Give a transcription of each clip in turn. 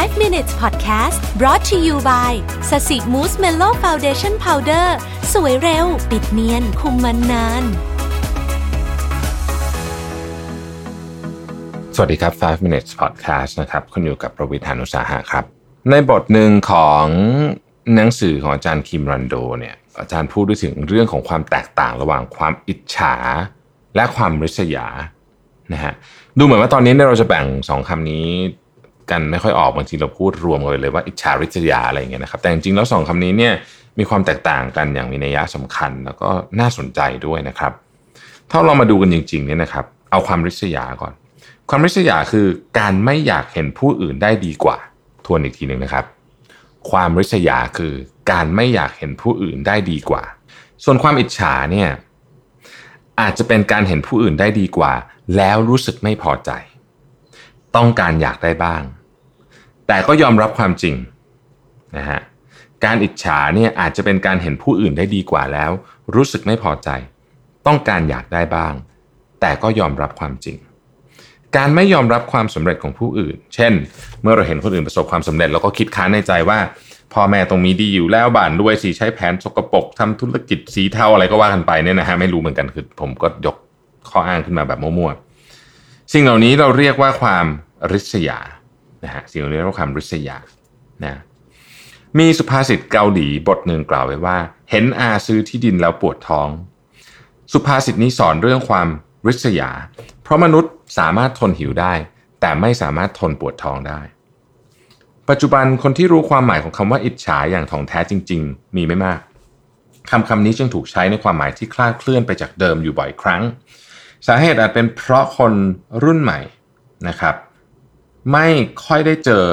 5 minutes podcast brought to you by Sasi Mousse Mellow Foundation Powder สวยเร็ว ปิดเนียน คุมมันนาน สวัสดีครับ 5 minutes podcast นะครับคุณอยู่กับประวิทยานุสาหะครับ ในบทหนึ่งของหนังสือของอาจารย์คิมรันโดเนี่ยอาจารย์พูดถึงเรื่องของความแตกต่างระหว่างความอิจฉา และความริษยานะฮะดูเหมือนว่าตอนนี้เนี่ยเราจะแบ่งสองคำนี้ กันไม่ค่อยออกบางทีเราพูดรวมกันเลยว่าอิจฉาริษยาอะไรอย่างเงี้ยนะครับแต่จริงๆแล้วสองคำนี้เนี่ยมีความแตกต่างกันอย่างมีนัยยะสำคัญ แล้วก็น่าสนใจด้วยนะครับ ถ้าเรามาดูกันจริงๆเนี่ยนะครับ เอาความริษยาก่อน ความริษยาคือการไม่อยากเห็นผู้อื่นได้ดีกว่า ทวนอีกทีหนึ่งนะครับ ความริษยาคือการไม่อยากเห็นผู้อื่นได้ดีกว่า ส่วนความอิจฉาเนี่ยอาจจะเป็นการเห็นผู้อื่นได้ดีกว่า แล้วรู้สึกไม่พอใจ ต้องการอยากได้บ้าง แต่ก็ยอมรับความจริงนะฮะการอิจฉาเนี่ยอาจจะเป็นการเห็นผู้อื่นได้ดีกว่าแล้ว รู้สึกไม่พอใจ ต้องการอยากได้บ้าง แต่ก็ยอมรับความจริง การไม่ยอมรับความสำเร็จของผู้อื่น เช่น เมื่อเราเห็นคนอื่นประสบความสำเร็จเราก็คิดค้านในใจว่าพ่อแม่ตรงมีดีอยู่แล้วบ้านรวยสีใช้แผนสกปรกทำธุรกิจสีเทาอะไรก็ว่ากันไปเนี่ยนะฮะไม่รู้เหมือนกันคือผมก็ยกข้ออ้างขึ้นมาแบบมั่วๆ สิ่งเหล่านี้เราเรียกว่าความริษยานะฮะสิ่งเหล่านี้เรียกว่าความริษยานะมีสุภาษิตเกาหลีบทหนึ่งกล่าวไว้ว่า เห็นอาซื้อที่ดินแล้วปวดท้อง สุภาษิตนี้สอนเรื่องความริษยา เพราะมนุษย์สามารถทนหิวได้ แต่ไม่สามารถทนปวดท้องได้ ปัจจุบันคนที่รู้ความหมายของคำว่าอิจฉาอย่างถ่องแท้จริง ๆ มีไม่มากคำคำนี้จึงถูกใช้ในความหมายที่คลาดเคลื่อนไปจากเดิมอยู่บ่อยครั้ง สาเหตุอาจเป็นเพราะคนรุ่นใหม่นะครับ ไม่ค่อยได้เจอ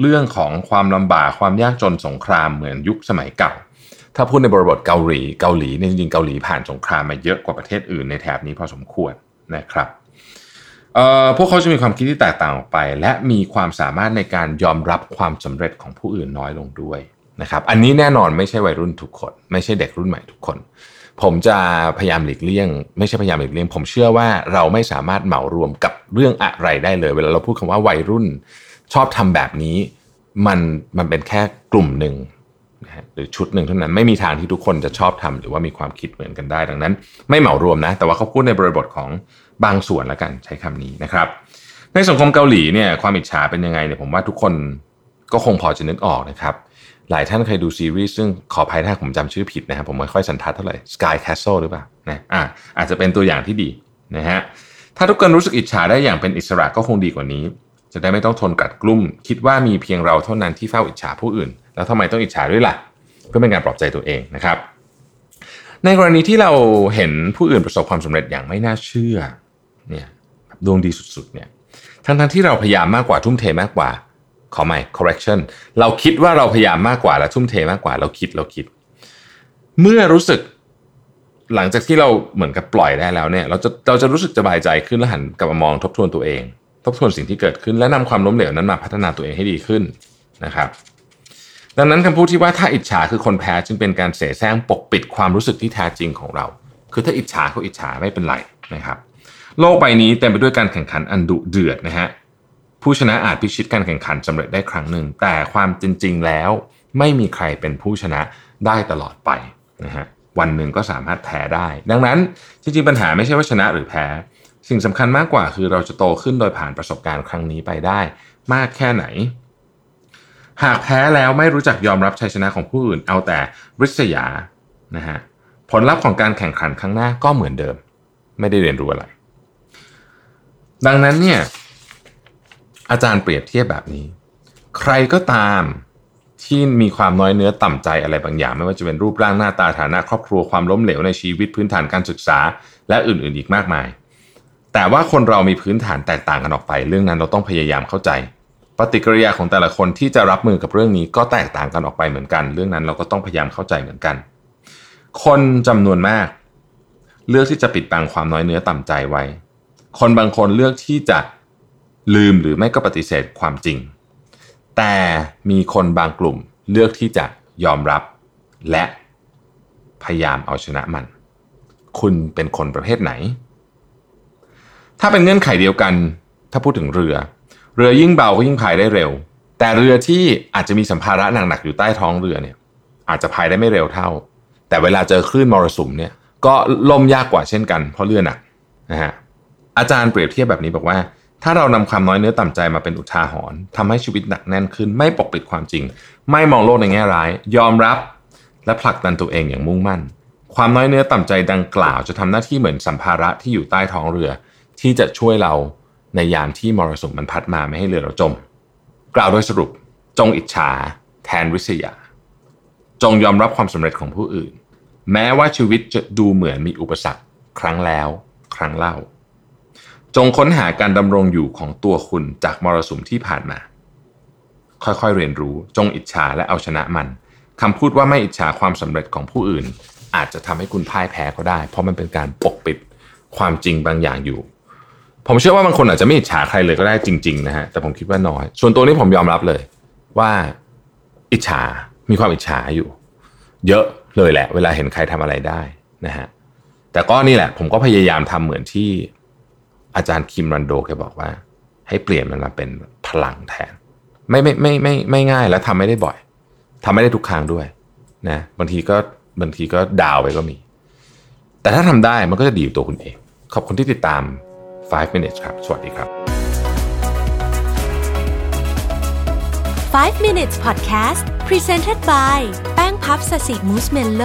เรื่องของความลำบากความยากจนสงครามเหมือนยุคสมัยเก่า ถ้าพูดในบริบทเกาหลีเกาหลีเนี่ยจริงๆเกาหลีผ่านสงครามมาเยอะกว่าประเทศอื่นในแถบนี้พอสมควรนะครับพวกเขาจะมีความคิดที่แตกต่างออกไป และมีความสามารถในการยอมรับความสำเร็จของผู้อื่นน้อยลงด้วยนะครับ อันนี้แน่นอนไม่ใช่วัยรุ่นทุกคน ไม่ใช่เด็กรุ่นใหม่ทุกคน ผมจะพยายามหลีกเลี่ยง ไม่ใช่พยายามหลีกเลี่ยง ผมเชื่อว่าเราไม่สามารถเหมารวมกับเรื่องอะไรได้เลย เวลาเราพูดคำว่าวัยรุ่นชอบทำแบบนี้มันมันเป็นแค่กลุ่มหนึ่งนะฮะหรือชุดหนึ่งเท่านั้นไม่มีทางที่ทุกคนจะชอบทำหรือว่ามีความคิดเหมือนกันได้ดังนั้น ไม่เหมารวมนะ แต่ว่าเขาพูดในบริบทของบางส่วนแล้วกันใช้คำนี้นะครับ ในสังคมเกาหลีเนี่ยความอิจฉาเป็นยังไงเนี่ยผมว่าทุกคนก็คงพอจะนึกออกนะครับ หลายท่านเคยดูซีรีส์ซึ่งขออภัยถ้าผมจำชื่อผิดนะครับผมไม่ค่อยสันทัดเท่าไหร่ Sky Castle หรือเปล่านะอะอาจจะเป็นตัวอย่างที่ดีนะฮะถ้าทุกคนรู้สึกอิจฉาได้อย่างเป็นอิสระก็คงดีกว่านี้ จะได้ไม่ต้องทนกัดกลุ่ม คิดว่ามีเพียงเราเท่านั้นที่เฝ้าอิจฉาผู้อื่น แล้วทำไมต้องอิจฉาด้วยล่ะ เพื่อเป็นการปลอบใจตัวเองนะครับ ในกรณีที่เราเห็นผู้อื่นประสบความสำเร็จอย่างไม่น่าเชื่อเนี่ยดวงดีสุดๆเนี่ยทั้งทั้งที่เราพยายามมากกว่าทุ่มเทมากกว่า ขอใหม่ correction เราคิดว่าเราพยายามมากกว่าและทุ่มเทมากกว่า เราคิดเราคิด เมื่อรู้สึกหลังจากที่เราเหมือนกับปล่อยได้แล้วเนี่ย เราจะเราจะรู้สึกสบายใจขึ้นและหันกลับมามองทบทวนตัวเอง ทบทวนสิ่งที่เกิดขึ้น และนำความล้มเหลวนั้นมาพัฒนาตัวเองให้ดีขึ้นนะครับ ดังนั้นคำพูดที่ว่าถ้าอิจฉาคือคนแพ้จึงเป็นการเสแสร้งปกปิดความรู้สึกที่แท้จริงของเรา คือถ้าอิจฉาก็อิจฉาไม่เป็นไรนะครับ โลกใบนี้เต็มไปด้วยการแข่งขันอันดุเดือดนะฮะ ผู้ชนะอาจพิชิตการแข่งขันสำเร็จได้ครั้งหนึ่ง แต่ความจริง ๆ แล้ว ไม่มีใครเป็นผู้ชนะได้ตลอดไปนะฮะวันหนึ่งก็สามารถแพ้ได้ ดังนั้นจริงๆปัญหาไม่ใช่ว่าชนะหรือแพ้ สิ่งสำคัญมากกว่าคือเราจะโตขึ้นโดยผ่านประสบการณ์ครั้งนี้ไปได้ มากแค่ไหน หากแพ้แล้วไม่รู้จักยอมรับชัยชนะของผู้อื่น เอาแต่ริษยานะฮะผลลัพธ์ของการแข่งขันครั้งหน้าก็เหมือนเดิม ไม่ได้เรียนรู้อะไร ดังนั้นเนี่ย อาจารย์เปรียบเทียบแบบนี้ ใครก็ตามที่มีความน้อยเนื้อต่ำใจอะไรบางอย่าง ไม่ว่าจะเป็นรูปร่างหน้าตาฐานะครอบครัวความล้มเหลวในชีวิตพื้นฐานการศึกษา และอื่นๆอีกมากมาย แต่ว่าคนเรามีพื้นฐานแตกต่างกันออกไป เรื่องนั้นเราต้องพยายามเข้าใจ ปฏิกิริยาของแต่ละคนที่จะรับมือกับเรื่องนี้ก็แตกต่างกันออกไปเหมือนกัน เรื่องนั้นเราก็ต้องพยายามเข้าใจเหมือนกัน คนจำนวนมาก เลือกที่จะปิดบังความน้อยเนื้อต่ำใจไว้ คนบางคนเลือกที่จะ ลืมหรือไม่ก็ปฏิเสธความจริง แต่มีคนบางกลุ่มเลือกที่จะยอมรับ และพยายามเอาชนะมัน คุณเป็นคนประเภทไหน ถ้าเป็นเงื่อนไขเดียวกัน ถ้าพูดถึงเรือ เรือยิ่งเบาก็ยิ่งพายได้เร็ว แต่เรือที่อาจจะมีสัมภาระหนักๆอยู่ใต้ท้องเรือเนี่ย อาจจะพายได้ไม่เร็วเท่า แต่เวลาเจอคลื่นมรสุมเนี่ยก็ล่มยากกว่าเช่นกันเพราะเรือหนักนะฮะอาจารย์เปรียบเทียบแบบนี้บอกว่า ถ้าเรานำความน้อยเนื้อต่ำใจมาเป็นอุทาหรณ์ทำให้ชีวิตหนักแน่นขึ้น ไม่ปกปิดความจริง ไม่มองโลกในแง่ร้าย ยอมรับ และผลักดันตัวเองอย่างมุ่งมั่น ความน้อยเนื้อต่ำใจดังกล่าว จะทำหน้าที่เหมือนสัมภาระที่อยู่ใต้ท้องเรือ ที่จะช่วยเราในยามที่มรสุมมันพัดมาไม่ให้เรือเราจม กล่าวโดยสรุป จงอิจฉา แทนริษยา จงยอมรับความสำเร็จของผู้อื่น แม้ว่าชีวิตจะดูเหมือนมีอุปสรรค ครั้งแล้ว ครั้งเล่า จงค้นหาการดำรงอยู่ของตัวคุณจากมรสุมที่ผ่านมา ค่อยๆเรียนรู้จงอิจฉาและเอาชนะมันคำพูดว่าไม่อิจฉาความสำเร็จของผู้อื่น อาจจะทำให้คุณพ่ายแพ้ก็ได้ เพราะมันเป็นการปกปิดความจริงบางอย่างอยู่ ผมเชื่อว่าบางคนอาจจะไม่อิจฉาใครเลยก็ได้จริงๆนะฮะแต่ผมคิดว่าน้อย ส่วนตัวนี้ผมยอมรับเลยว่าอิจฉา มีความอิจฉาอยู่ เยอะเลยแหละ เวลาเห็นใครทำอะไรได้นะฮะแต่ก็นี่แหละ ผมก็พยายามทำเหมือนที่ อาจารย์คิมรันโดแกบอกว่า ให้เปลี่ยนมันมาเป็นพลังแทน ไม่ไม่ไม่ไม่ไม่ง่ายและทำไม่ได้บ่อยทำไม่ได้ทุกครั้งด้วยนะบางทีก็บางทีก็ดาวไปก็มี แต่ถ้าทำได้มันก็จะดีอยู่ตัวคุณเอง ขอบคุณที่ติดตาม 5 minutes ครับ สวัสดีครับ 5 minutes podcast presented by แป้งพับสสิมูสเมลโล